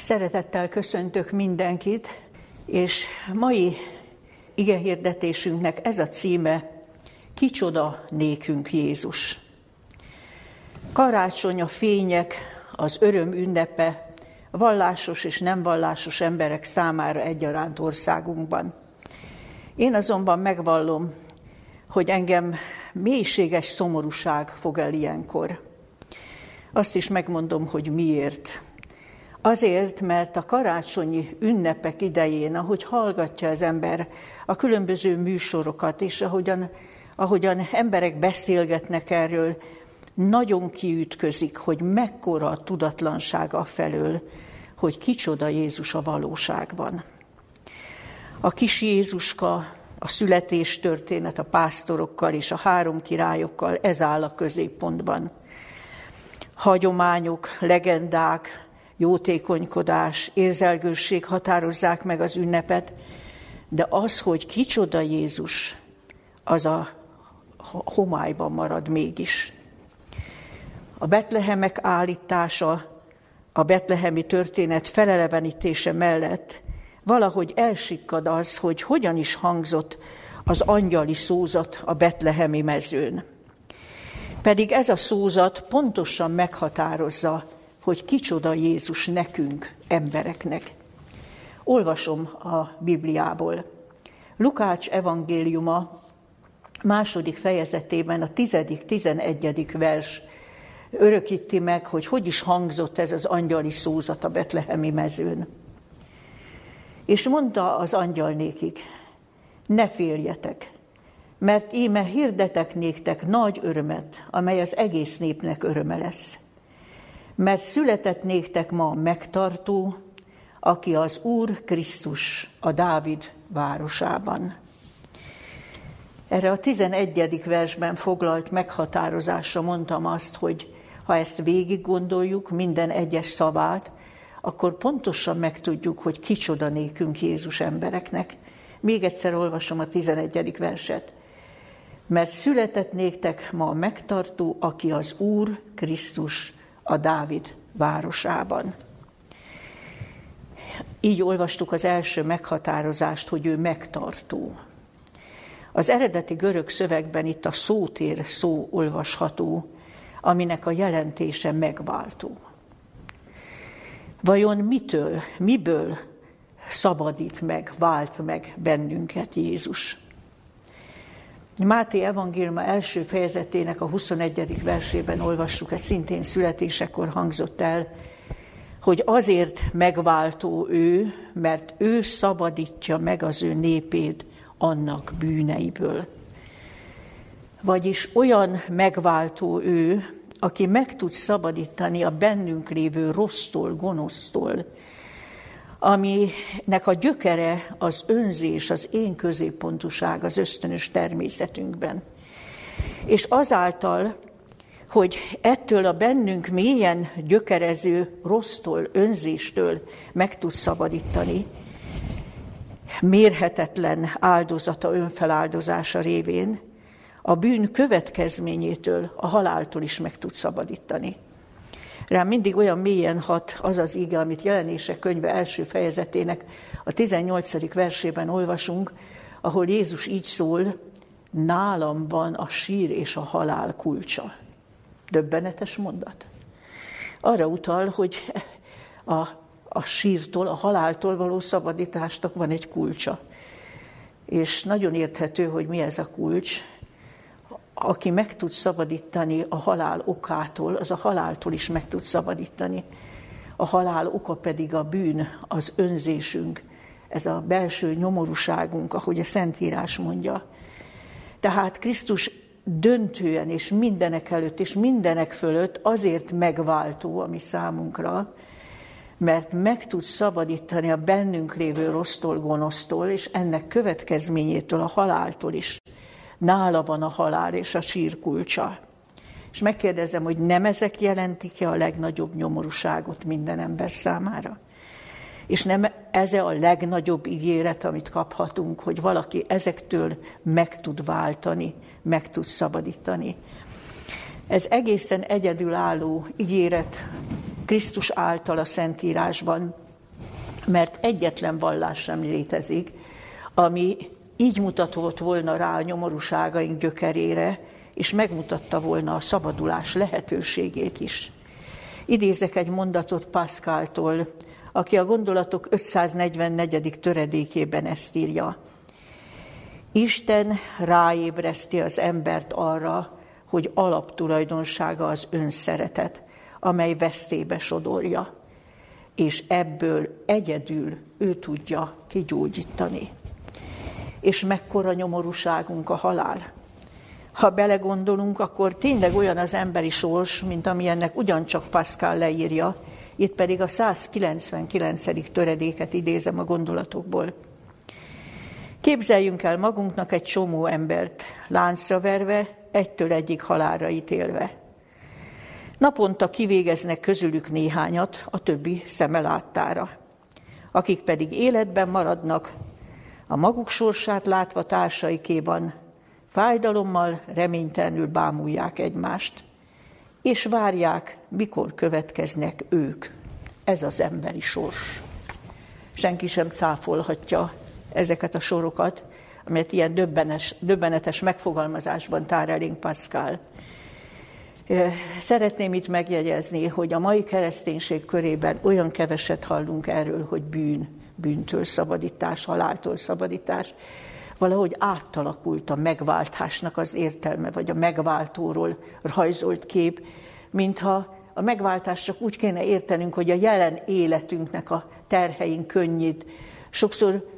Szeretettel köszöntök mindenkit, és mai igehirdetésünknek ez a címe, Kicsoda nékünk Jézus. Karácsony a fények, az öröm ünnepe, vallásos és nem vallásos emberek számára egyaránt országunkban. Én azonban megvallom, hogy engem mélységes szomorúság fog el ilyenkor. Azt is megmondom, hogy miért. Azért, mert a karácsonyi ünnepek idején, ahogy hallgatja az ember a különböző műsorokat, és ahogyan, ahogyan emberek beszélgetnek erről, nagyon kiütközik, hogy mekkora a tudatlanság a felől, hogy kicsoda Jézus a valóságban. A kis Jézuska, a születés történet a pásztorokkal és a három királyokkal, ez áll a középpontban. Hagyományok, legendák, jótékonykodás, érzelgősség határozzák meg az ünnepet, de az, hogy kicsoda Jézus, az a homályban marad mégis. A betlehemek állítása, a betlehemi történet felelevenítése mellett valahogy elsikkad az, hogy hogyan is hangzott az angyali szózat a betlehemi mezőn. Pedig ez a szózat pontosan meghatározza hogy kicsoda Jézus nekünk, embereknek. Olvasom a Bibliából. Lukács evangéliuma második fejezetében a tizedik, tizenegyedik vers örökíti meg, hogy hogy is hangzott ez az angyali szózat a betlehemi mezőn. És mondta az angyal nékik, ne féljetek, mert íme hirdetek néktek nagy örömet, amely az egész népnek öröme lesz mert született néktek ma megtartó, aki az Úr Krisztus a Dávid városában. Erre a 11. versben foglalt meghatározásra mondtam azt, hogy ha ezt végig gondoljuk, minden egyes szavát, akkor pontosan megtudjuk, hogy kicsoda nékünk Jézus embereknek. Még egyszer olvasom a 11. verset. Mert született néktek ma megtartó, aki az Úr Krisztus a Dávid városában. Így olvastuk az első meghatározást, hogy ő megtartó. Az eredeti görög szövegben itt a szótér szó olvasható, aminek a jelentése megváltó. Vajon mitől, miből szabadít meg, vált meg bennünket Jézus? Máté evangéliuma első fejezetének a 21. versében olvassuk, ez szintén születésekor hangzott el, hogy azért megváltó ő, mert ő szabadítja meg az ő népét annak bűneiből. Vagyis olyan megváltó ő, aki meg tud szabadítani a bennünk lévő rossztól, gonosztól, aminek a gyökere az önzés, az én középpontuság az ösztönös természetünkben. És azáltal, hogy ettől a bennünk mélyen gyökerező rossztól, önzéstől meg tud szabadítani, mérhetetlen áldozata, önfeláldozása révén, a bűn következményétől, a haláltól is meg tud szabadítani. Rám mindig olyan mélyen hat az az ige, amit jelenések könyve első fejezetének a 18. versében olvasunk, ahol Jézus így szól, nálam van a sír és a halál kulcsa. Döbbenetes mondat. Arra utal, hogy a, a sírtól, a haláltól való szabadításnak van egy kulcsa. És nagyon érthető, hogy mi ez a kulcs, aki meg tud szabadítani a halál okától, az a haláltól is meg tud szabadítani. A halál oka pedig a bűn, az önzésünk, ez a belső nyomorúságunk, ahogy a Szentírás mondja. Tehát Krisztus döntően és mindenek előtt és mindenek fölött azért megváltó a mi számunkra, mert meg tud szabadítani a bennünk lévő rossztól, gonosztól, és ennek következményétől, a haláltól is nála van a halál és a sír kulcsa. És megkérdezem, hogy nem ezek jelentik-e a legnagyobb nyomorúságot minden ember számára? És nem ez a legnagyobb ígéret, amit kaphatunk, hogy valaki ezektől meg tud váltani, meg tud szabadítani. Ez egészen egyedülálló ígéret Krisztus által a Szentírásban, mert egyetlen vallás sem létezik, ami így mutatott volna rá a nyomorúságaink gyökerére, és megmutatta volna a szabadulás lehetőségét is. Idézek egy mondatot Pascaltól, aki a gondolatok 544. töredékében ezt írja. Isten ráébreszti az embert arra, hogy alaptulajdonsága az önszeretet, amely veszélybe sodorja, és ebből egyedül ő tudja kigyógyítani. És mekkora nyomorúságunk a halál. Ha belegondolunk, akkor tényleg olyan az emberi sors, mint ami ennek ugyancsak Pascal leírja, itt pedig a 199. töredéket idézem a gondolatokból. Képzeljünk el magunknak egy csomó embert, láncra verve, egytől egyik halálra ítélve. Naponta kivégeznek közülük néhányat, a többi szeme láttára. Akik pedig életben maradnak, a maguk sorsát látva társaikéban, fájdalommal reménytelenül bámulják egymást, és várják, mikor következnek ők. Ez az emberi sors. Senki sem cáfolhatja ezeket a sorokat, amelyet ilyen döbbenes, döbbenetes megfogalmazásban tár elénk Pascal. Szeretném itt megjegyezni, hogy a mai kereszténység körében olyan keveset hallunk erről, hogy bűn, bűntől szabadítás, haláltól szabadítás. Valahogy átalakult a megváltásnak az értelme, vagy a megváltóról rajzolt kép, mintha a megváltást csak úgy kéne értenünk, hogy a jelen életünknek a terheink könnyít. Sokszor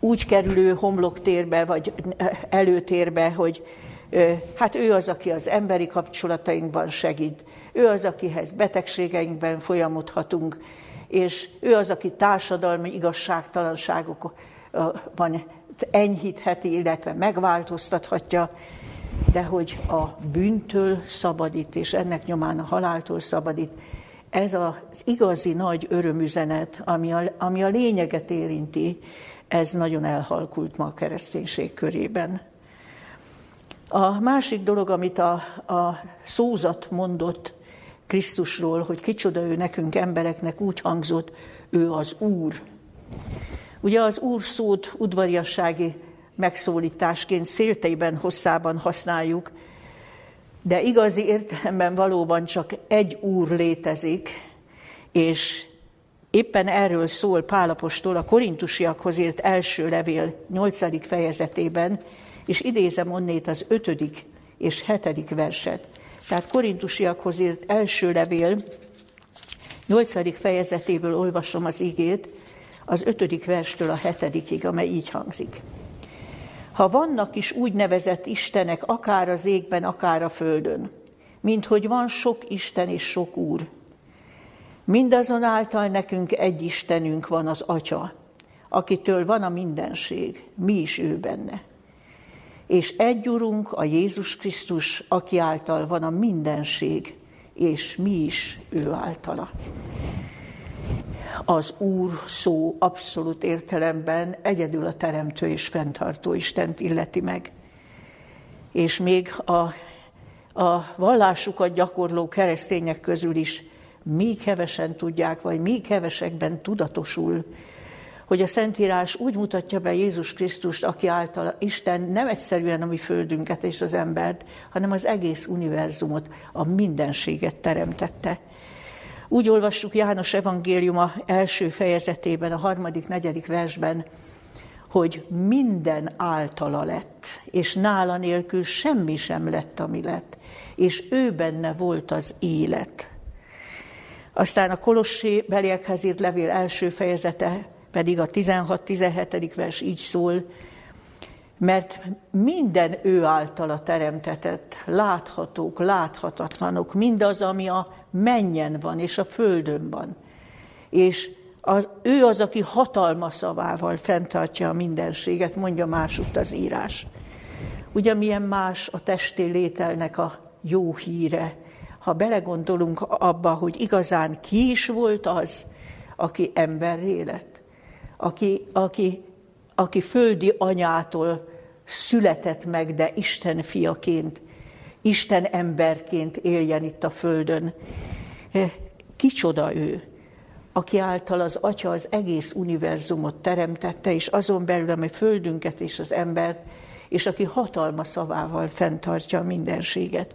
úgy kerülő homloktérbe, vagy előtérbe, hogy hát ő az, aki az emberi kapcsolatainkban segít, ő az, akihez betegségeinkben folyamodhatunk, és ő az, aki társadalmi igazságtalanságokban enyhítheti, illetve megváltoztathatja, de hogy a bűntől szabadít, és ennek nyomán a haláltól szabadít, ez az igazi nagy örömüzenet, ami a, ami a lényeget érinti, ez nagyon elhalkult ma a kereszténység körében. A másik dolog, amit a, a szózat mondott Krisztusról, hogy kicsoda ő nekünk embereknek úgy hangzott, ő az Úr. Ugye az Úr szót udvariassági megszólításként szélteiben hosszában használjuk, de igazi értelemben valóban csak egy Úr létezik, és Éppen erről szól Pálapostól a korintusiakhoz írt első levél 8. fejezetében, és idézem onnét az 5. és 7. verset. Tehát korintusiakhoz írt első levél 8. fejezetéből olvasom az igét, az 5. verstől a 7 amely így hangzik. Ha vannak is úgynevezett istenek, akár az égben, akár a földön, mint hogy van sok Isten és sok Úr, Mindazonáltal nekünk egy Istenünk van az Atya, akitől van a mindenség, mi is ő benne. És egy Urunk, a Jézus Krisztus, aki által van a mindenség, és mi is ő általa. Az Úr szó abszolút értelemben egyedül a Teremtő és Fenntartó Istent illeti meg. És még a, a vallásukat gyakorló keresztények közül is még kevesen tudják, vagy még kevesekben tudatosul, hogy a Szentírás úgy mutatja be Jézus Krisztust, aki által Isten nem egyszerűen a mi földünket és az embert, hanem az egész univerzumot, a mindenséget teremtette. Úgy olvassuk János evangéliuma első fejezetében, a harmadik, negyedik versben, hogy minden általa lett, és nála nélkül semmi sem lett, ami lett, és ő benne volt az élet. Aztán a Kolossi beliekhez írt levél első fejezete pedig a 16-17. vers így szól, mert minden ő általa teremtetett, láthatók, láthatatlanok, mindaz, ami a mennyen van és a földön van. És az, ő az, aki hatalma szavával fenntartja a mindenséget, mondja másutt az írás. Ugye milyen más a testi lételnek a jó híre, ha belegondolunk abba, hogy igazán ki is volt az, aki emberré lett, aki, aki, aki földi anyától született meg, de Isten fiaként, Isten emberként éljen itt a földön. Kicsoda ő? aki által az Atya az egész univerzumot teremtette, és azon belül a mi földünket és az embert, és aki hatalma szavával fenntartja a mindenséget.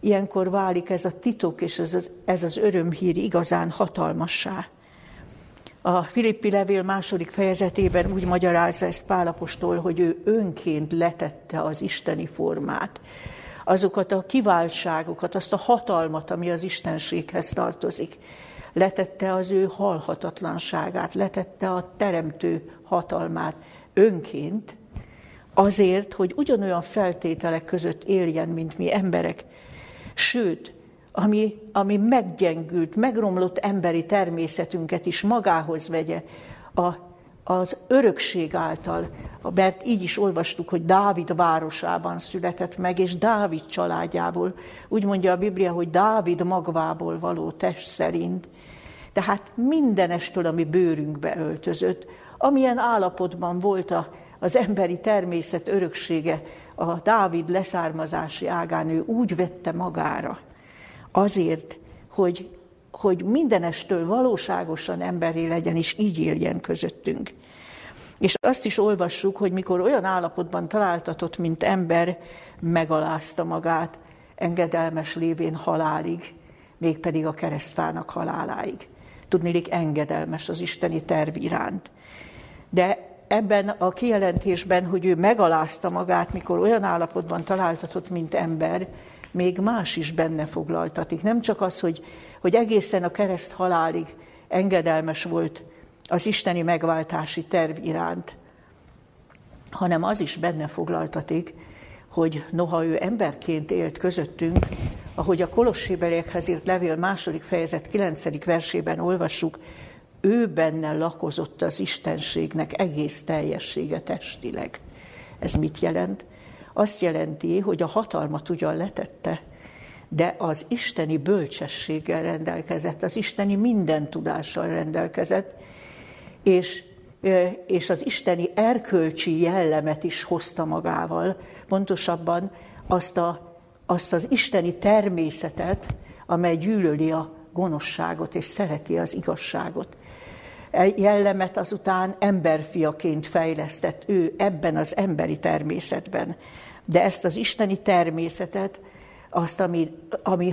Ilyenkor válik ez a titok és ez az, ez az örömhír igazán hatalmassá. A Filippi levél második fejezetében úgy magyarázza ezt Pálapostól, hogy ő önként letette az isteni formát, azokat a kiváltságokat, azt a hatalmat, ami az istenséghez tartozik. Letette az ő halhatatlanságát, letette a teremtő hatalmát önként, azért, hogy ugyanolyan feltételek között éljen, mint mi emberek. Sőt, ami, ami meggyengült, megromlott emberi természetünket is magához vegye a, az örökség által, mert így is olvastuk, hogy Dávid városában született meg, és Dávid családjából. Úgy mondja a Biblia, hogy Dávid magvából való test szerint. Tehát mindenestől, ami bőrünkbe öltözött, amilyen állapotban volt a, az emberi természet öröksége, a Dávid leszármazási ágán ő úgy vette magára, azért, hogy, hogy mindenestől valóságosan emberi legyen, és így éljen közöttünk. És azt is olvassuk, hogy mikor olyan állapotban találtatott, mint ember, megalázta magát, engedelmes lévén halálig, mégpedig a keresztfának haláláig. Tudnélik engedelmes az isteni terv iránt. De ebben a kijelentésben, hogy ő megalázta magát, mikor olyan állapotban találtatott, mint ember, még más is benne foglaltatik. Nem csak az, hogy, hogy egészen a kereszt halálig engedelmes volt az isteni megváltási terv iránt, hanem az is benne foglaltatik, hogy noha ő emberként élt közöttünk, ahogy a Kolossébeliekhez írt levél második fejezet kilencedik versében olvassuk, ő benne lakozott az Istenségnek egész teljessége testileg. Ez mit jelent? Azt jelenti, hogy a hatalmat ugyan letette, de az isteni bölcsességgel rendelkezett, az isteni minden tudással rendelkezett, és, és az isteni erkölcsi jellemet is hozta magával, pontosabban azt, a, azt az isteni természetet, amely gyűlöli a gonoszságot és szereti az igazságot. Jellemet azután emberfiaként fejlesztett ő ebben az emberi természetben. De ezt az isteni természetet, azt, ami, ami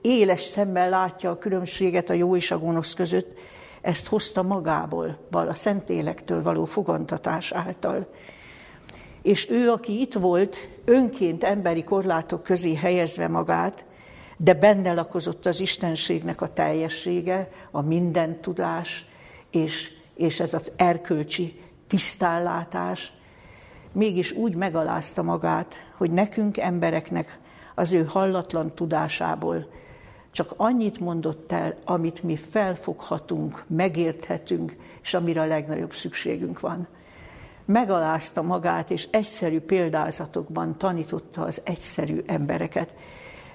éles szemmel látja a különbséget a jó és a gonosz között, ezt hozta magából, a Szentlélektől való fogantatás által. És ő, aki itt volt, önként emberi korlátok közé helyezve magát, de benne lakozott az Istenségnek a teljessége, a minden tudás, és, és ez az erkölcsi tisztánlátás, mégis úgy megalázta magát, hogy nekünk embereknek az ő hallatlan tudásából csak annyit mondott el, amit mi felfoghatunk, megérthetünk, és amire a legnagyobb szükségünk van. Megalázta magát, és egyszerű példázatokban tanította az egyszerű embereket.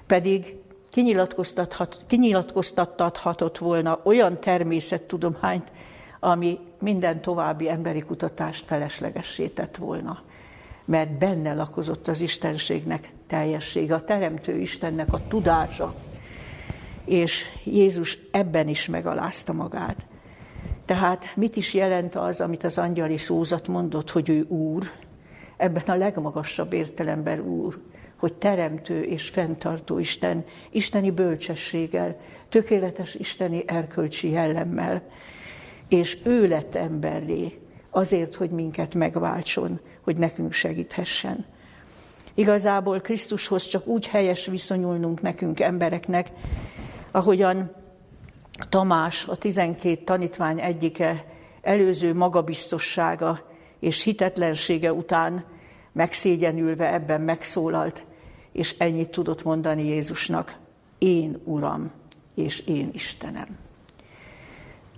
Pedig kinyilatkoztathat, kinyilatkoztathatott volna olyan természettudományt, ami minden további emberi kutatást feleslegessé tett volna. Mert benne lakozott az Istenségnek teljessége, a Teremtő Istennek a tudása, és Jézus ebben is megalázta magát. Tehát mit is jelent az, amit az angyali szózat mondott, hogy ő Úr, ebben a legmagasabb értelemben Úr, hogy teremtő és fenntartó Isten, isteni bölcsességgel, tökéletes isteni erkölcsi jellemmel, és ő lett emberré azért, hogy minket megváltson, hogy nekünk segíthessen. Igazából Krisztushoz csak úgy helyes viszonyulnunk nekünk embereknek, ahogyan Tamás, a tizenkét tanítvány egyike előző magabiztossága és hitetlensége után megszégyenülve ebben megszólalt, és ennyit tudott mondani Jézusnak, én Uram és én Istenem.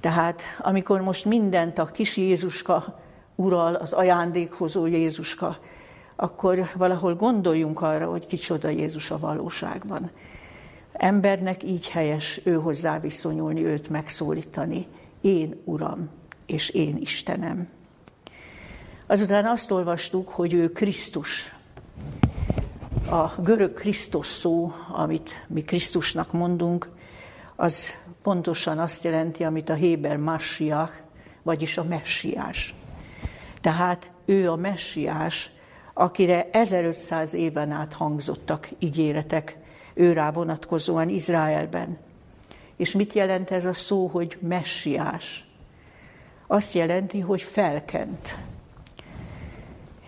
Tehát amikor most mindent a kis Jézuska ural, az ajándékhozó Jézuska, akkor valahol gondoljunk arra, hogy kicsoda Jézus a valóságban. Embernek így helyes ő hozzá viszonyulni, őt megszólítani. Én Uram, és én Istenem. Azután azt olvastuk, hogy ő Krisztus. A görög Krisztus szó, amit mi Krisztusnak mondunk, az pontosan azt jelenti, amit a Héber Massiach, vagyis a messiás. Tehát ő a messiás, akire 1500 éven át hangzottak ígéretek őrá vonatkozóan Izraelben. És mit jelent ez a szó, hogy messiás? Azt jelenti, hogy felkent.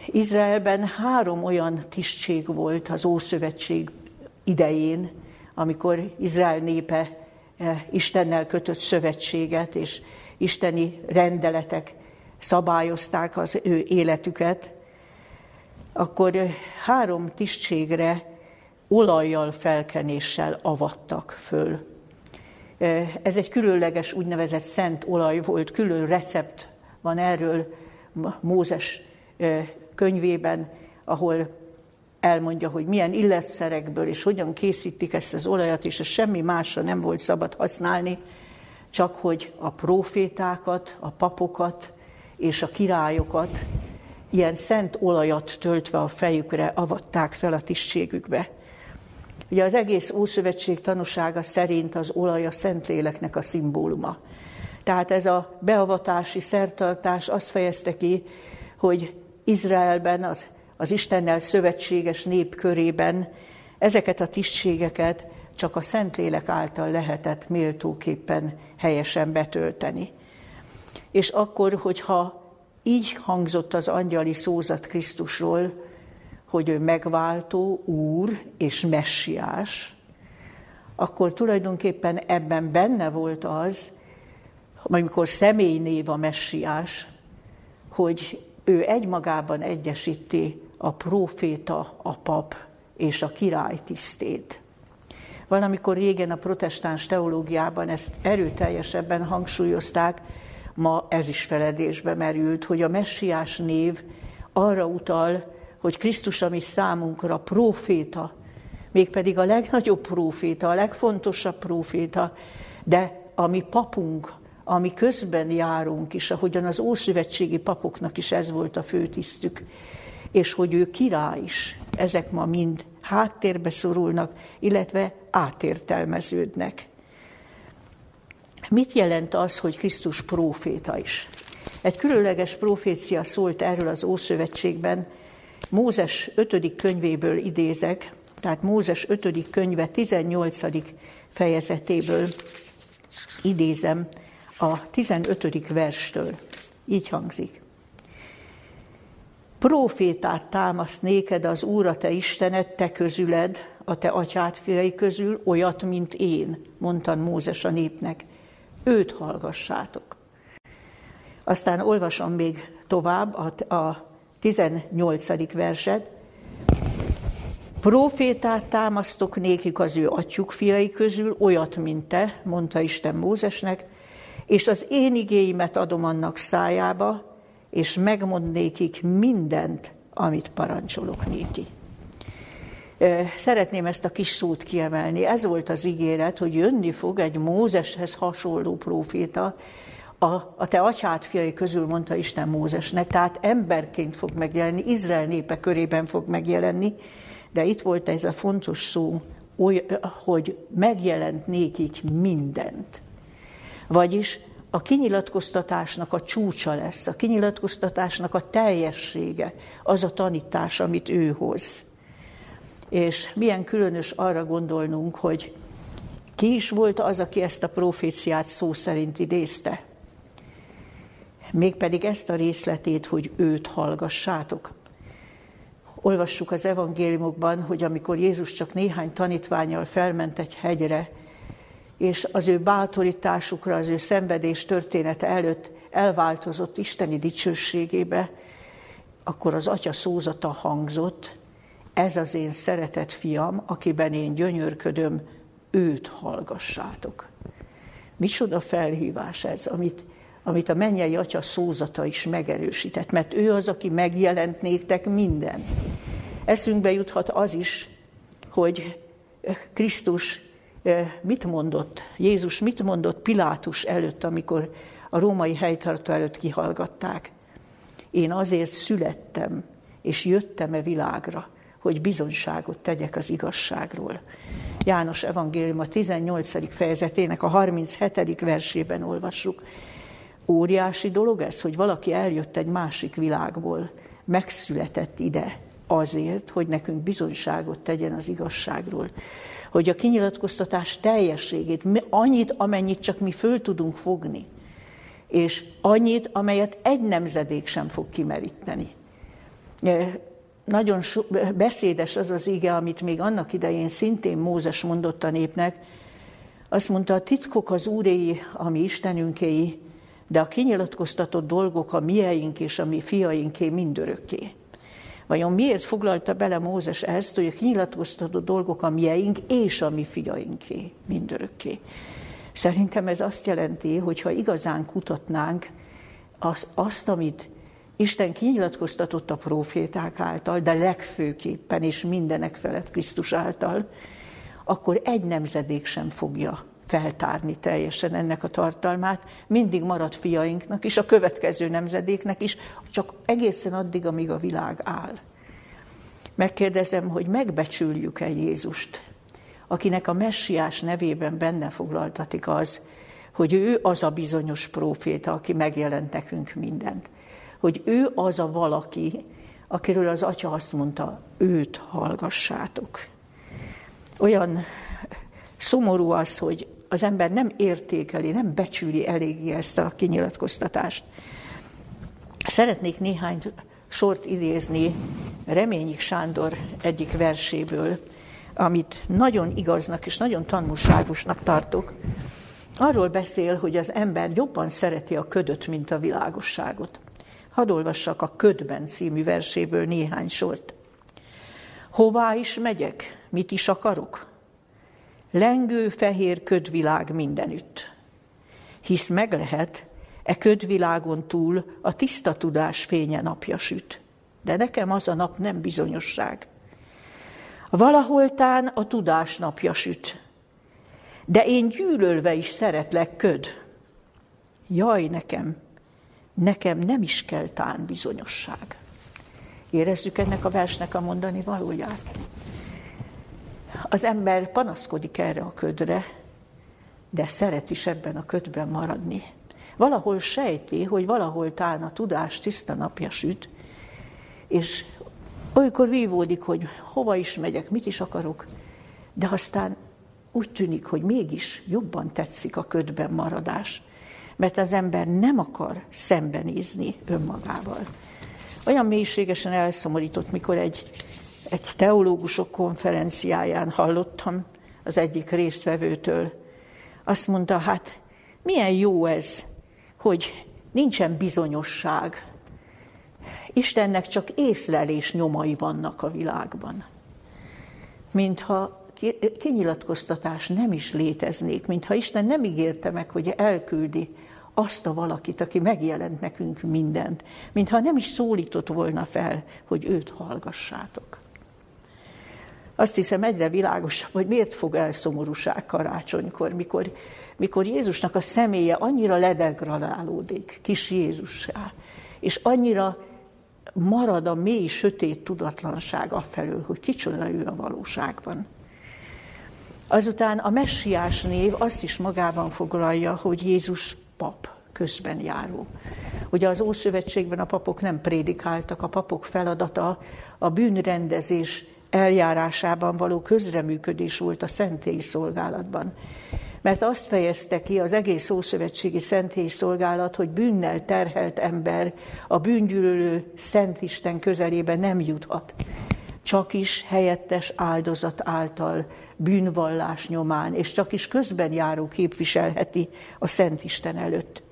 Izraelben három olyan tisztség volt az Ószövetség idején, amikor Izrael népe eh, Istennel kötött szövetséget, és isteni rendeletek szabályozták az ő életüket, akkor eh, három tisztségre olajjal, felkenéssel avattak föl. Eh, ez egy különleges úgynevezett szent olaj volt, külön recept van erről Mózes könyvében, ahol elmondja, hogy milyen illetszerekből és hogyan készítik ezt az olajat, és ez semmi másra nem volt szabad használni, csak hogy a profétákat, a papokat és a királyokat ilyen szent olajat töltve a fejükre avatták fel a tisztségükbe. Ugye az egész Ószövetség tanúsága szerint az olaj a Szentléleknek a szimbóluma. Tehát ez a beavatási szertartás azt fejezte ki, hogy Izraelben, az, az Istennel szövetséges nép körében ezeket a tisztségeket csak a Szentlélek által lehetett méltóképpen helyesen betölteni. És akkor, hogyha így hangzott az angyali szózat Krisztusról, hogy ő megváltó, úr és messiás, akkor tulajdonképpen ebben benne volt az, amikor személynév a messiás, hogy ő egymagában egyesíti a próféta, a pap és a király tisztét. Valamikor régen a protestáns teológiában ezt erőteljesebben hangsúlyozták, ma ez is feledésbe merült, hogy a messiás név arra utal, hogy Krisztus, ami számunkra próféta, mégpedig a legnagyobb próféta, a legfontosabb próféta, de ami papunk, ami közben járunk is, ahogyan az ószövetségi papoknak is ez volt a főtisztük, és hogy ő király is, ezek ma mind háttérbe szorulnak, illetve átértelmeződnek. Mit jelent az, hogy Krisztus próféta is? Egy különleges profécia szólt erről az Ószövetségben, Mózes 5. könyvéből idézek, tehát Mózes 5. könyve 18. fejezetéből idézem, a 15. verstől. Így hangzik. Profétát támaszt néked az Úr, a te Istened, te közüled, a te atyád fiai közül, olyat, mint én, mondta Mózes a népnek. Őt hallgassátok. Aztán olvasom még tovább a, a 18. verset. Profétát támasztok nékik az ő atyuk fiai közül, olyat, mint te, mondta Isten Mózesnek, és az én igéimet adom annak szájába, és megmond nékik mindent, amit parancsolok néki. Szeretném ezt a kis szót kiemelni. Ez volt az ígéret, hogy jönni fog egy Mózeshez hasonló próféta, a, a te atyád fiai közül mondta Isten Mózesnek, tehát emberként fog megjelenni, Izrael népe körében fog megjelenni, de itt volt ez a fontos szó, hogy megjelent nékik mindent. Vagyis a kinyilatkoztatásnak a csúcsa lesz, a kinyilatkoztatásnak a teljessége, az a tanítás, amit ő hoz. És milyen különös arra gondolnunk, hogy ki is volt az, aki ezt a proféciát szó szerint idézte. Mégpedig ezt a részletét, hogy őt hallgassátok. Olvassuk az evangéliumokban, hogy amikor Jézus csak néhány tanítványal felment egy hegyre, és az ő bátorításukra, az ő szenvedés története előtt elváltozott isteni dicsőségébe, akkor az atya szózata hangzott, ez az én szeretett fiam, akiben én gyönyörködöm, őt hallgassátok. Micsoda felhívás ez, amit, amit a mennyei atya szózata is megerősített, mert ő az, aki megjelent néktek minden. Eszünkbe juthat az is, hogy Krisztus mit mondott, Jézus mit mondott Pilátus előtt, amikor a római helytartó előtt kihallgatták. Én azért születtem, és jöttem e világra, hogy bizonyságot tegyek az igazságról. János evangélium a 18. fejezetének a 37. versében olvassuk. Óriási dolog ez, hogy valaki eljött egy másik világból, megszületett ide azért, hogy nekünk bizonyságot tegyen az igazságról. Hogy a kinyilatkoztatás teljességét, annyit, amennyit csak mi föl tudunk fogni, és annyit, amelyet egy nemzedék sem fog kimeríteni. Nagyon so, beszédes az az ige, amit még annak idején szintén Mózes mondott a népnek. Azt mondta, a titkok az úréi, a mi Istenünkéi, de a kinyilatkoztatott dolgok a mieink és a mi fiainké mindörökké. Vajon miért foglalta bele Mózes ezt, hogy a kinyilatkoztatott dolgok a mieink és a mi fiainké mindörökké? Szerintem ez azt jelenti, hogy ha igazán kutatnánk az, azt, amit Isten kinyilatkoztatott a proféták által, de legfőképpen és mindenek felett Krisztus által, akkor egy nemzedék sem fogja feltárni teljesen ennek a tartalmát, mindig marad fiainknak is, a következő nemzedéknek is, csak egészen addig, amíg a világ áll. Megkérdezem, hogy megbecsüljük-e Jézust, akinek a messiás nevében benne foglaltatik az, hogy ő az a bizonyos próféta, aki megjelent nekünk mindent. Hogy ő az a valaki, akiről az atya azt mondta, őt hallgassátok. Olyan szomorú az, hogy az ember nem értékeli, nem becsüli eléggé ezt a kinyilatkoztatást. Szeretnék néhány sort idézni Reményik Sándor egyik verséből, amit nagyon igaznak és nagyon tanulságosnak tartok. Arról beszél, hogy az ember jobban szereti a ködöt, mint a világosságot. Hadd olvassak a Ködben című verséből néhány sort. Hová is megyek, mit is akarok? Lengő fehér ködvilág mindenütt. Hisz meg lehet, e ködvilágon túl a tiszta tudás fénye napja süt. De nekem az a nap nem bizonyosság. Valaholtán a tudás napja süt. De én gyűlölve is szeretlek köd. Jaj nekem, nekem nem is kell tán bizonyosság. Érezzük ennek a versnek a mondani valóját. Az ember panaszkodik erre a ködre, de szeret is ebben a ködben maradni. Valahol sejti, hogy valahol tán a tudás tiszta napja süt, és olykor vívódik, hogy hova is megyek, mit is akarok, de aztán úgy tűnik, hogy mégis jobban tetszik a ködben maradás, mert az ember nem akar szembenézni önmagával. Olyan mélységesen elszomorított, mikor egy egy teológusok konferenciáján hallottam az egyik résztvevőtől. Azt mondta, hát milyen jó ez, hogy nincsen bizonyosság. Istennek csak észlelés nyomai vannak a világban. Mintha kinyilatkoztatás nem is léteznék, mintha Isten nem ígérte meg, hogy elküldi azt a valakit, aki megjelent nekünk mindent, mintha nem is szólított volna fel, hogy őt hallgassátok. Azt hiszem egyre világosabb, hogy miért fog el szomorúság karácsonykor, mikor, mikor Jézusnak a személye annyira ledegradálódik, kis Jézussá, és annyira marad a mély, sötét tudatlanság afelől, hogy kicsoda ő a valóságban. Azután a messiás név azt is magában foglalja, hogy Jézus pap, közben járó. Ugye az Ószövetségben a papok nem prédikáltak, a papok feladata a bűnrendezés eljárásában való közreműködés volt a szentély szolgálatban. Mert azt fejezte ki az egész Ószövetségi Szentély Szolgálat, hogy bűnnel terhelt ember a bűngyűlölő Szentisten közelébe nem juthat. Csak is helyettes áldozat által bűnvallás nyomán, és csak is közben járó képviselheti a Szentisten előtt.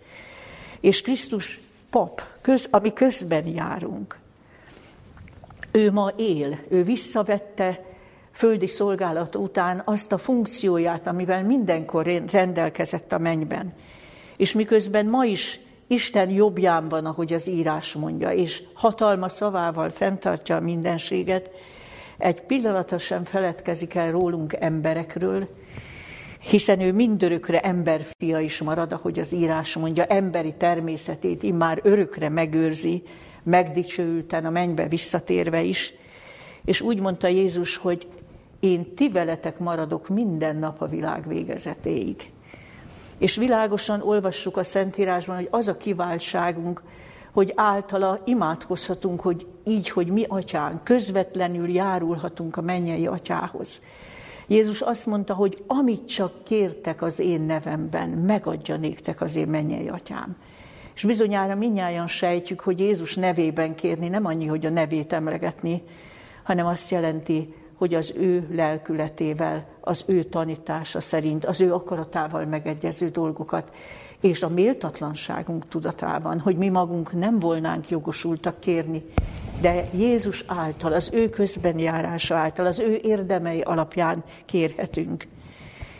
És Krisztus pap, köz, ami közben járunk, ő ma él, ő visszavette földi szolgálat után azt a funkcióját, amivel mindenkor rendelkezett a mennyben. És miközben ma is Isten jobbján van, ahogy az írás mondja, és hatalma szavával fenntartja a mindenséget, egy pillanatra sem feledkezik el rólunk emberekről, hiszen ő mindörökre emberfia is marad, ahogy az írás mondja, emberi természetét immár örökre megőrzi, megdicsőülten a mennybe visszatérve is, és úgy mondta Jézus, hogy én ti veletek maradok minden nap a világ végezetéig. És világosan olvassuk a Szentírásban, hogy az a kiváltságunk, hogy általa imádkozhatunk, hogy így, hogy mi atyánk, közvetlenül járulhatunk a mennyei atyához. Jézus azt mondta, hogy amit csak kértek az én nevemben, megadja néktek az én mennyei atyám. És bizonyára minnyáján sejtjük, hogy Jézus nevében kérni nem annyi, hogy a nevét emlegetni, hanem azt jelenti, hogy az ő lelkületével, az ő tanítása szerint, az ő akaratával megegyező dolgokat, és a méltatlanságunk tudatában, hogy mi magunk nem volnánk jogosultak kérni, de Jézus által, az ő közbenjárása által, az ő érdemei alapján kérhetünk.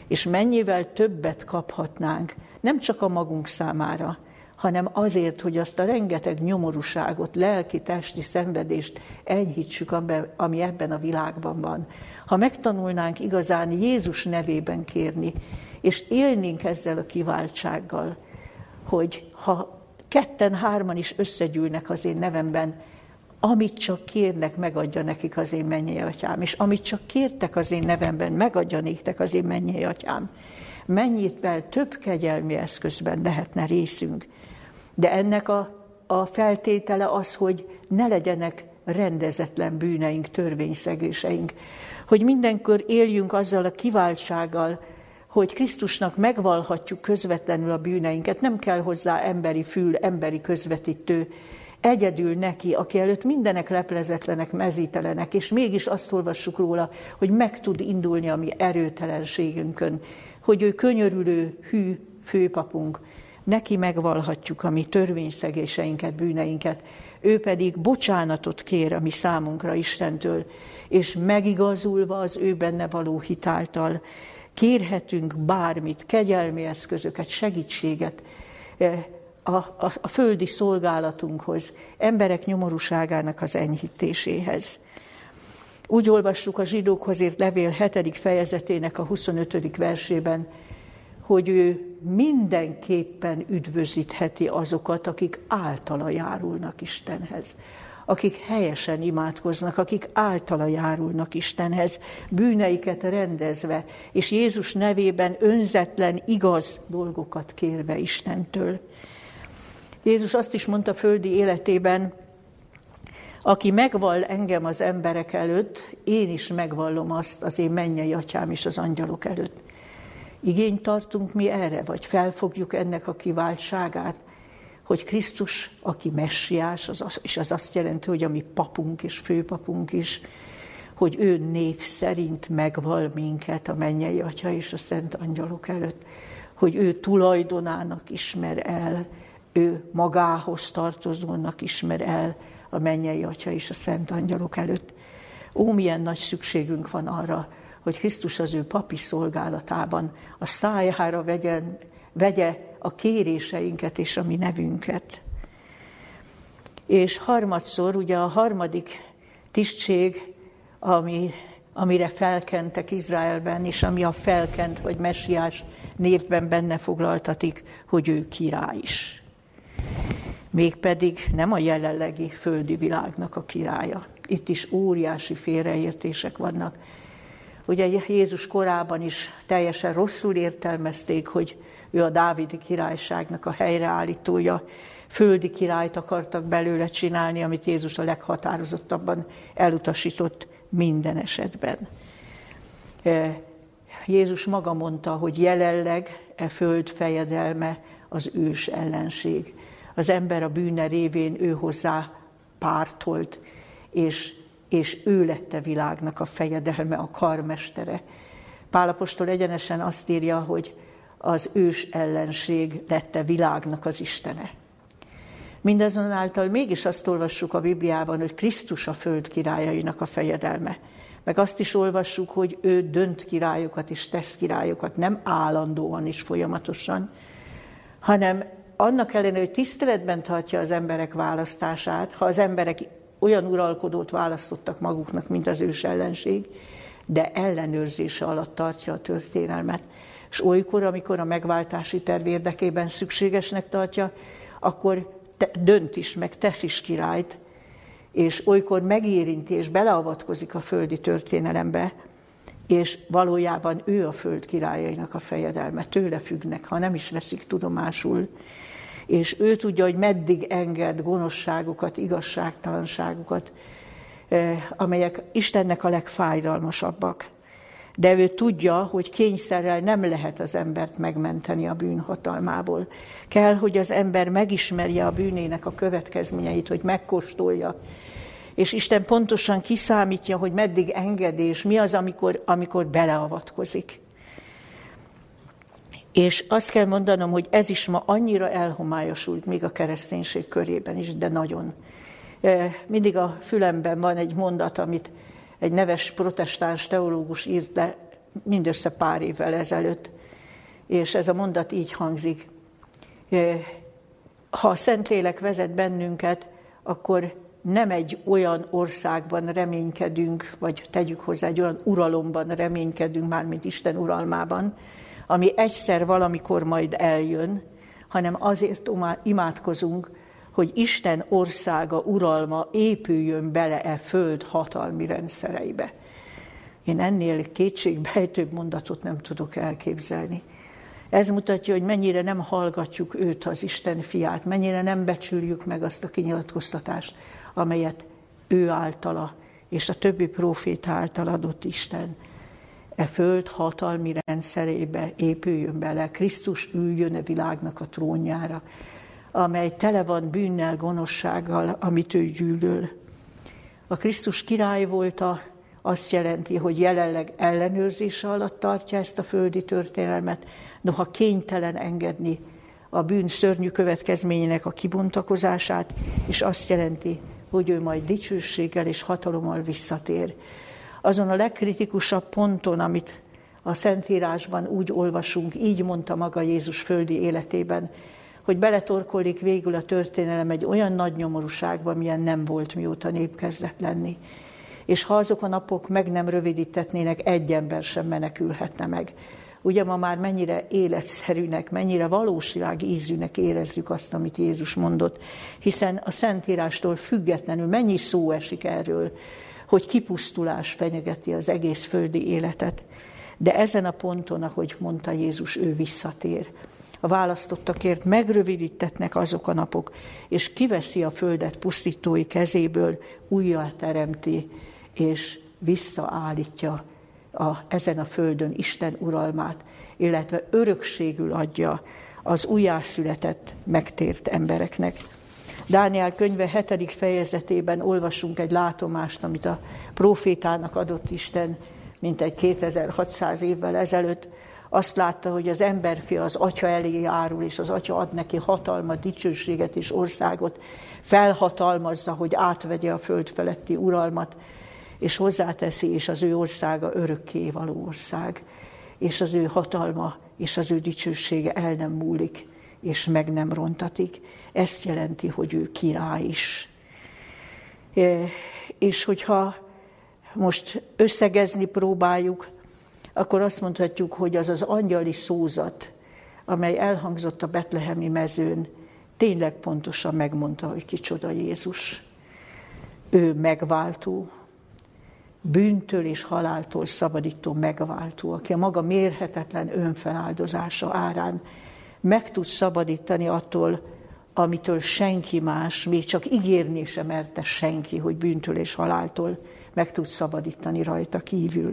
És mennyivel többet kaphatnánk, nem csak a magunk számára, hanem azért, hogy azt a rengeteg nyomorúságot, lelki, testi szenvedést enyhítsük, ami ebben a világban van. Ha megtanulnánk igazán Jézus nevében kérni, és élnénk ezzel a kiváltsággal, hogy ha ketten, hárman is összegyűlnek az én nevemben, amit csak kérnek, megadja nekik az én mennyei atyám, és amit csak kértek az én nevemben, megadja néktek az én mennyei atyám. Mennyivel több kegyelmi eszközben lehetne részünk. De ennek a, a feltétele az, hogy ne legyenek rendezetlen bűneink, törvényszegéseink, hogy mindenkor éljünk azzal a kiváltsággal, hogy Krisztusnak megvalhatjuk közvetlenül a bűneinket, nem kell hozzá emberi fül, emberi közvetítő, egyedül neki, aki előtt mindenek leplezetlenek, mezítelenek, és mégis azt olvassuk róla, hogy meg tud indulni a mi erőtelenségünkön, hogy ő könyörülő, hű főpapunk, neki megvalhatjuk a mi törvényszegéseinket, bűneinket, ő pedig bocsánatot kér a mi számunkra Istentől, és megigazulva az ő benne való hitáltal kérhetünk bármit, kegyelmi eszközöket, segítséget eh, a, a, a földi szolgálatunkhoz, emberek nyomorúságának az enyhítéséhez. Úgy olvassuk a zsidókhoz írt levél 7. fejezetének a 25. versében, hogy ő mindenképpen üdvözítheti azokat, akik általa járulnak Istenhez akik helyesen imádkoznak, akik általa járulnak Istenhez, bűneiket rendezve, és Jézus nevében önzetlen, igaz dolgokat kérve Istentől. Jézus azt is mondta földi életében, aki megvall engem az emberek előtt, én is megvallom azt az én mennyei atyám is az angyalok előtt. Igényt tartunk mi erre, vagy felfogjuk ennek a kiváltságát, hogy Krisztus, aki messiás, az, és az azt jelenti, hogy a mi papunk és főpapunk is, hogy ő név szerint megval minket a mennyei atya és a szent angyalok előtt, hogy ő tulajdonának ismer el, ő magához tartozónak ismer el a mennyei atya és a szent angyalok előtt. Ó, milyen nagy szükségünk van arra, hogy Krisztus az ő papi szolgálatában a szájára vegyen, vegye a kéréseinket és a mi nevünket. És harmadszor, ugye a harmadik tisztség, ami, amire felkentek Izraelben, és ami a felkent vagy messiás névben benne foglaltatik, hogy ő király is. Mégpedig nem a jelenlegi földi világnak a királya. Itt is óriási félreértések vannak. Ugye Jézus korában is teljesen rosszul értelmezték, hogy ő a Dávidi királyságnak a helyreállítója, földi királyt akartak belőle csinálni, amit Jézus a leghatározottabban elutasított minden esetben. E, Jézus maga mondta, hogy jelenleg e föld fejedelme az ős ellenség. Az ember a bűne révén ő hozzá pártolt, és, és ő lett a világnak a fejedelme, a karmestere. Pálapostól egyenesen azt írja, hogy az ős ellenség lette világnak az Istene. Mindazonáltal mégis azt olvassuk a Bibliában, hogy Krisztus a föld királyainak a fejedelme. Meg azt is olvassuk, hogy ő dönt királyokat és tesz királyokat, nem állandóan is folyamatosan, hanem annak ellenére, hogy tiszteletben tartja az emberek választását, ha az emberek olyan uralkodót választottak maguknak, mint az ős ellenség, de ellenőrzése alatt tartja a történelmet. És olykor, amikor a megváltási terv érdekében szükségesnek tartja, akkor te, dönt is, meg tesz is királyt, és olykor megérinti és beleavatkozik a földi történelembe, és valójában ő a föld királyainak a fejedelme, tőle függnek, ha nem is veszik tudomásul, és ő tudja, hogy meddig enged gonoszságokat, igazságtalanságokat, amelyek Istennek a legfájdalmasabbak. De ő tudja, hogy kényszerrel nem lehet az embert megmenteni a bűnhatalmából. Kell, hogy az ember megismerje a bűnének a következményeit, hogy megkóstolja, és Isten pontosan kiszámítja, hogy meddig enged, és mi az, amikor, amikor beleavatkozik. És azt kell mondanom, hogy ez is ma annyira elhomályosult, még a kereszténység körében is, de nagyon. Mindig a fülemben van egy mondat, amit egy neves protestáns teológus írt le mindössze pár évvel ezelőtt, és ez a mondat így hangzik. Ha a Szentlélek vezet bennünket, akkor nem egy olyan országban reménykedünk, vagy tegyük hozzá, egy olyan uralomban reménykedünk, már mint Isten uralmában, ami egyszer valamikor majd eljön, hanem azért imádkozunk, hogy Isten országa, uralma épüljön bele e föld hatalmi rendszereibe. Én ennél kétségbejtőbb mondatot nem tudok elképzelni. Ez mutatja, hogy mennyire nem hallgatjuk őt, az Isten fiát, mennyire nem becsüljük meg azt a kinyilatkoztatást, amelyet ő általa és a többi profét által adott Isten. E föld hatalmi rendszerébe épüljön bele, Krisztus üljön a világnak a trónjára, amely tele van bűnnel, gonoszsággal, amit ő gyűlöl. A Krisztus király volt a, azt jelenti, hogy jelenleg ellenőrzése alatt tartja ezt a földi történelmet, noha kénytelen engedni a bűn szörnyű következményének a kibontakozását, és azt jelenti, hogy ő majd dicsőséggel és hatalommal visszatér. Azon a legkritikusabb ponton, amit a Szentírásban úgy olvasunk, így mondta maga Jézus földi életében, hogy beletorkolik végül a történelem egy olyan nagy nyomorúságba, milyen nem volt, mióta nép kezdett lenni. És ha azok a napok meg nem rövidítetnének, egy ember sem menekülhetne meg. Ugye ma már mennyire életszerűnek, mennyire valóság ízűnek érezzük azt, amit Jézus mondott, hiszen a Szentírástól függetlenül mennyi szó esik erről, hogy kipusztulás fenyegeti az egész földi életet. De ezen a ponton, ahogy mondta Jézus, ő visszatér. A választottakért megrövidítetnek azok a napok, és kiveszi a földet pusztítói kezéből, újjá teremti, és visszaállítja a, ezen a földön Isten uralmát, illetve örökségül adja az újjászületett, megtért embereknek. Dániel könyve hetedik fejezetében olvasunk egy látomást, amit a profétának adott Isten, mint egy 2600 évvel ezelőtt, azt látta, hogy az emberfia az atya elé járul, és az atya ad neki hatalmat, dicsőséget és országot, felhatalmazza, hogy átvegye a föld feletti uralmat, és hozzáteszi, és az ő országa örökké való ország, és az ő hatalma és az ő dicsősége el nem múlik, és meg nem rontatik. Ezt jelenti, hogy ő király is. E, és hogyha most összegezni próbáljuk, akkor azt mondhatjuk, hogy az az angyali szózat, amely elhangzott a betlehemi mezőn, tényleg pontosan megmondta, hogy kicsoda Jézus. Ő megváltó, bűntől és haláltól szabadító megváltó, aki a maga mérhetetlen önfeláldozása árán meg tud szabadítani attól, amitől senki más, még csak ígérni sem merte senki, hogy bűntől és haláltól meg tud szabadítani rajta kívül.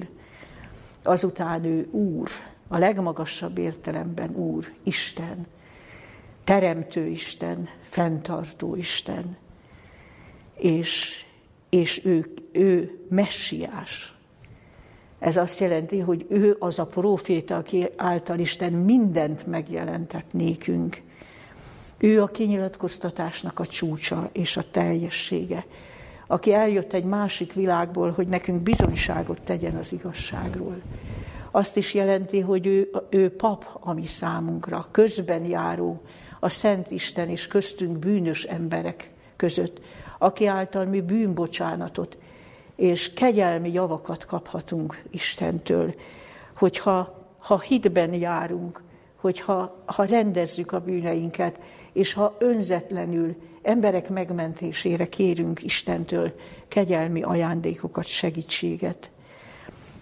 Azután ő Úr, a legmagasabb értelemben Úr, Isten, Teremtő Isten, fenntartó Isten, és és ő, ő messiás. Ez azt jelenti, hogy ő az a proféta, aki által Isten mindent megjelentett nékünk. Ő a kinyilatkoztatásnak a csúcsa és a teljessége, aki eljött egy másik világból, hogy nekünk bizonyságot tegyen az igazságról. Azt is jelenti, hogy ő, ő pap, ami számunkra, közben járó, a Szent Isten és köztünk bűnös emberek között, aki által mi bűnbocsánatot és kegyelmi javakat kaphatunk Istentől, hogyha ha hitben járunk, hogyha ha rendezzük a bűneinket, és ha önzetlenül emberek megmentésére kérünk Istentől kegyelmi ajándékokat, segítséget.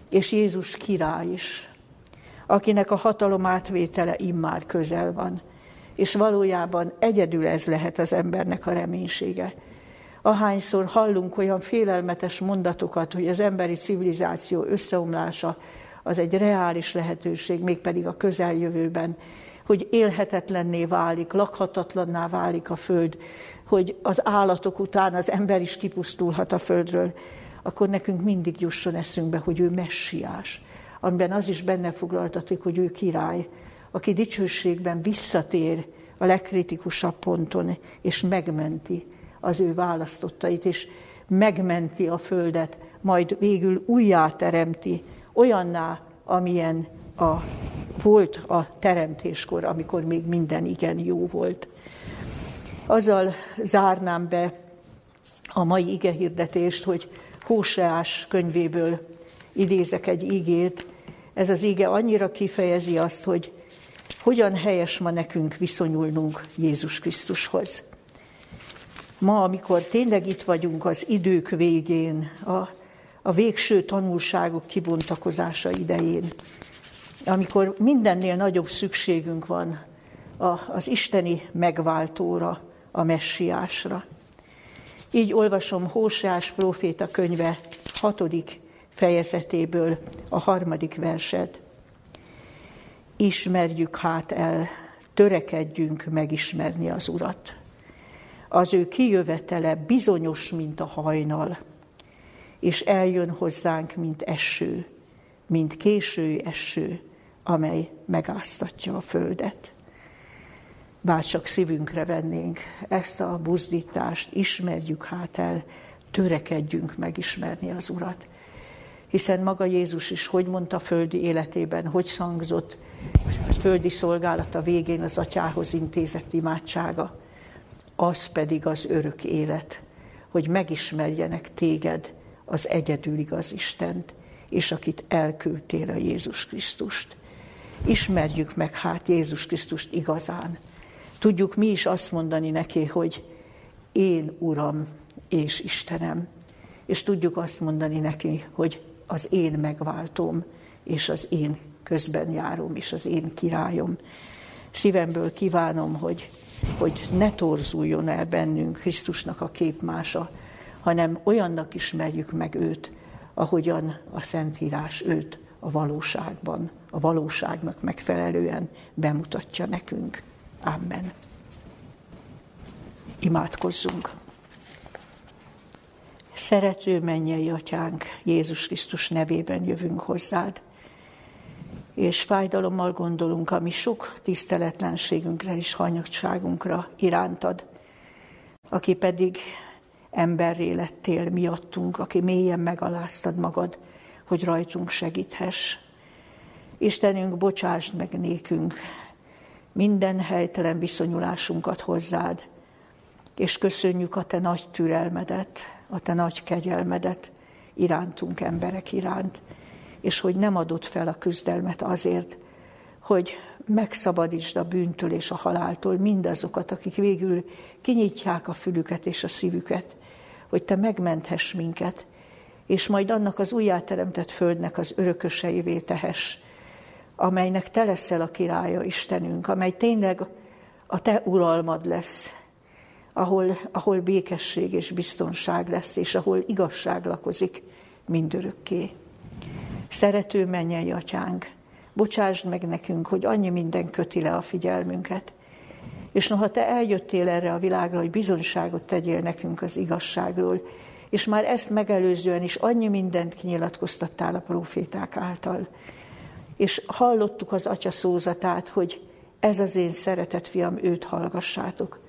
és Jézus király is, akinek a hatalom átvétele immár közel van, és valójában egyedül ez lehet az embernek a reménysége. Ahányszor hallunk olyan félelmetes mondatokat, hogy az emberi civilizáció összeomlása az egy reális lehetőség, mégpedig a közeljövőben, hogy élhetetlenné válik, lakhatatlanná válik a föld, hogy az állatok után az ember is kipusztulhat a földről, akkor nekünk mindig jusson eszünkbe, hogy ő messiás, amiben az is benne foglaltatik, hogy ő király, aki dicsőségben visszatér a legkritikusabb ponton, és megmenti az ő választottait, és megmenti a földet, majd végül újjá teremti, olyanná, amilyen a, volt a teremtéskor, amikor még minden igen jó volt. Azzal zárnám be a mai igehirdetést, hogy Hóseás könyvéből idézek egy ígét. Ez az íge annyira kifejezi azt, hogy hogyan helyes ma nekünk viszonyulnunk Jézus Krisztushoz. Ma, amikor tényleg itt vagyunk az idők végén, a, a végső tanulságok kibontakozása idején, amikor mindennél nagyobb szükségünk van az isteni megváltóra, a messiásra. Így olvasom Hóseás próféta könyve hatodik fejezetéből a harmadik verset. Ismerjük hát el, törekedjünk megismerni az Urat. Az ő kijövetele bizonyos, mint a hajnal, és eljön hozzánk, mint eső, mint késő eső, amely megáztatja a földet bárcsak szívünkre vennénk ezt a buzdítást, ismerjük hát el, törekedjünk megismerni az Urat. Hiszen maga Jézus is, hogy mondta földi életében, hogy szangzott a földi szolgálata végén az atyához intézett imádsága, az pedig az örök élet, hogy megismerjenek téged, az egyedül igaz Istent, és akit elküldtél a Jézus Krisztust. Ismerjük meg hát Jézus Krisztust igazán, Tudjuk mi is azt mondani neki, hogy én Uram és Istenem. És tudjuk azt mondani neki, hogy az én megváltom, és az én közben járom, és az én királyom. Szívemből kívánom, hogy, hogy ne torzuljon el bennünk Krisztusnak a képmása, hanem olyannak ismerjük meg őt, ahogyan a Szentírás őt a valóságban, a valóságnak megfelelően bemutatja nekünk. Amen. Imádkozzunk. Szerető mennyei atyánk, Jézus Krisztus nevében jövünk hozzád, és fájdalommal gondolunk a mi sok tiszteletlenségünkre és hanyagságunkra irántad, aki pedig emberré lettél miattunk, aki mélyen megaláztad magad, hogy rajtunk segíthess. Istenünk, bocsásd meg nékünk minden helytelen viszonyulásunkat hozzád, és köszönjük a te nagy türelmedet, a te nagy kegyelmedet irántunk emberek iránt, és hogy nem adott fel a küzdelmet azért, hogy megszabadítsd a bűntől és a haláltól mindazokat, akik végül kinyitják a fülüket és a szívüket, hogy te megmenthess minket, és majd annak az újjáteremtett földnek az örököseivé tehess, amelynek te leszel a királya, Istenünk, amely tényleg a te uralmad lesz, ahol, ahol békesség és biztonság lesz, és ahol igazság lakozik mindörökké. Szerető mennyei atyánk, bocsásd meg nekünk, hogy annyi minden köti le a figyelmünket, és noha te eljöttél erre a világra, hogy bizonyságot tegyél nekünk az igazságról, és már ezt megelőzően is annyi mindent kinyilatkoztattál a proféták által, és hallottuk az atya szózatát, hogy ez az én szeretett fiam, őt hallgassátok.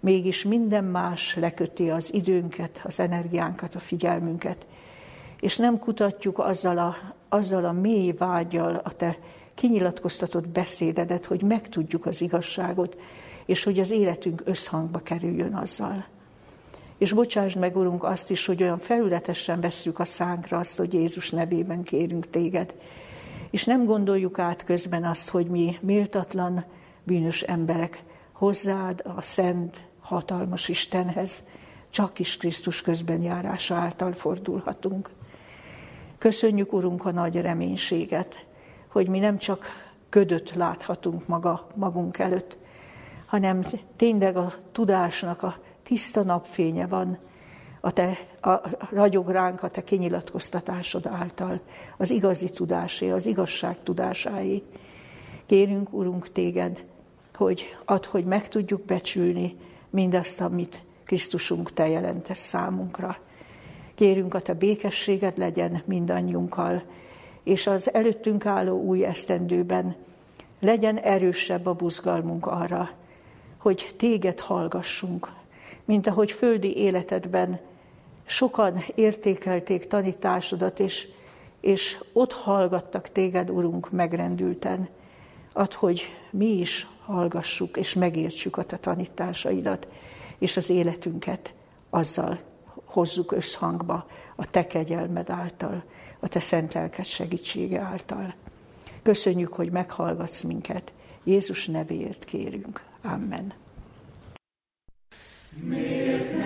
Mégis minden más leköti az időnket, az energiánkat, a figyelmünket, és nem kutatjuk azzal a, azzal a mély vágyal a te kinyilatkoztatott beszédedet, hogy megtudjuk az igazságot, és hogy az életünk összhangba kerüljön azzal. És bocsásd meg, Urunk, azt is, hogy olyan felületesen vesszük a szánkra azt, hogy Jézus nevében kérünk téged, és nem gondoljuk át közben azt, hogy mi méltatlan, bűnös emberek hozzád, a szent, hatalmas Istenhez, csak is Krisztus közben járása által fordulhatunk. Köszönjük, Urunk, a nagy reménységet, hogy mi nem csak ködöt láthatunk maga, magunk előtt, hanem tényleg a tudásnak a tiszta napfénye van, a te, a, ragyog ránk a te kinyilatkoztatásod által, az igazi tudásé, az igazság tudásáé. Kérünk, Urunk, téged, hogy ad, hogy meg tudjuk becsülni mindazt, amit Krisztusunk te jelentesz számunkra. Kérünk, a te békességed legyen mindannyiunkkal, és az előttünk álló új esztendőben legyen erősebb a buzgalmunk arra, hogy téged hallgassunk, mint ahogy földi életedben sokan értékelték tanításodat, és, és ott hallgattak téged, Urunk, megrendülten. Ad, hogy mi is hallgassuk és megértsük a te tanításaidat, és az életünket azzal hozzuk összhangba a Te kegyelmed által, a Te szent lelked segítsége által. Köszönjük, hogy meghallgatsz minket. Jézus nevéért kérünk. Amen. Miért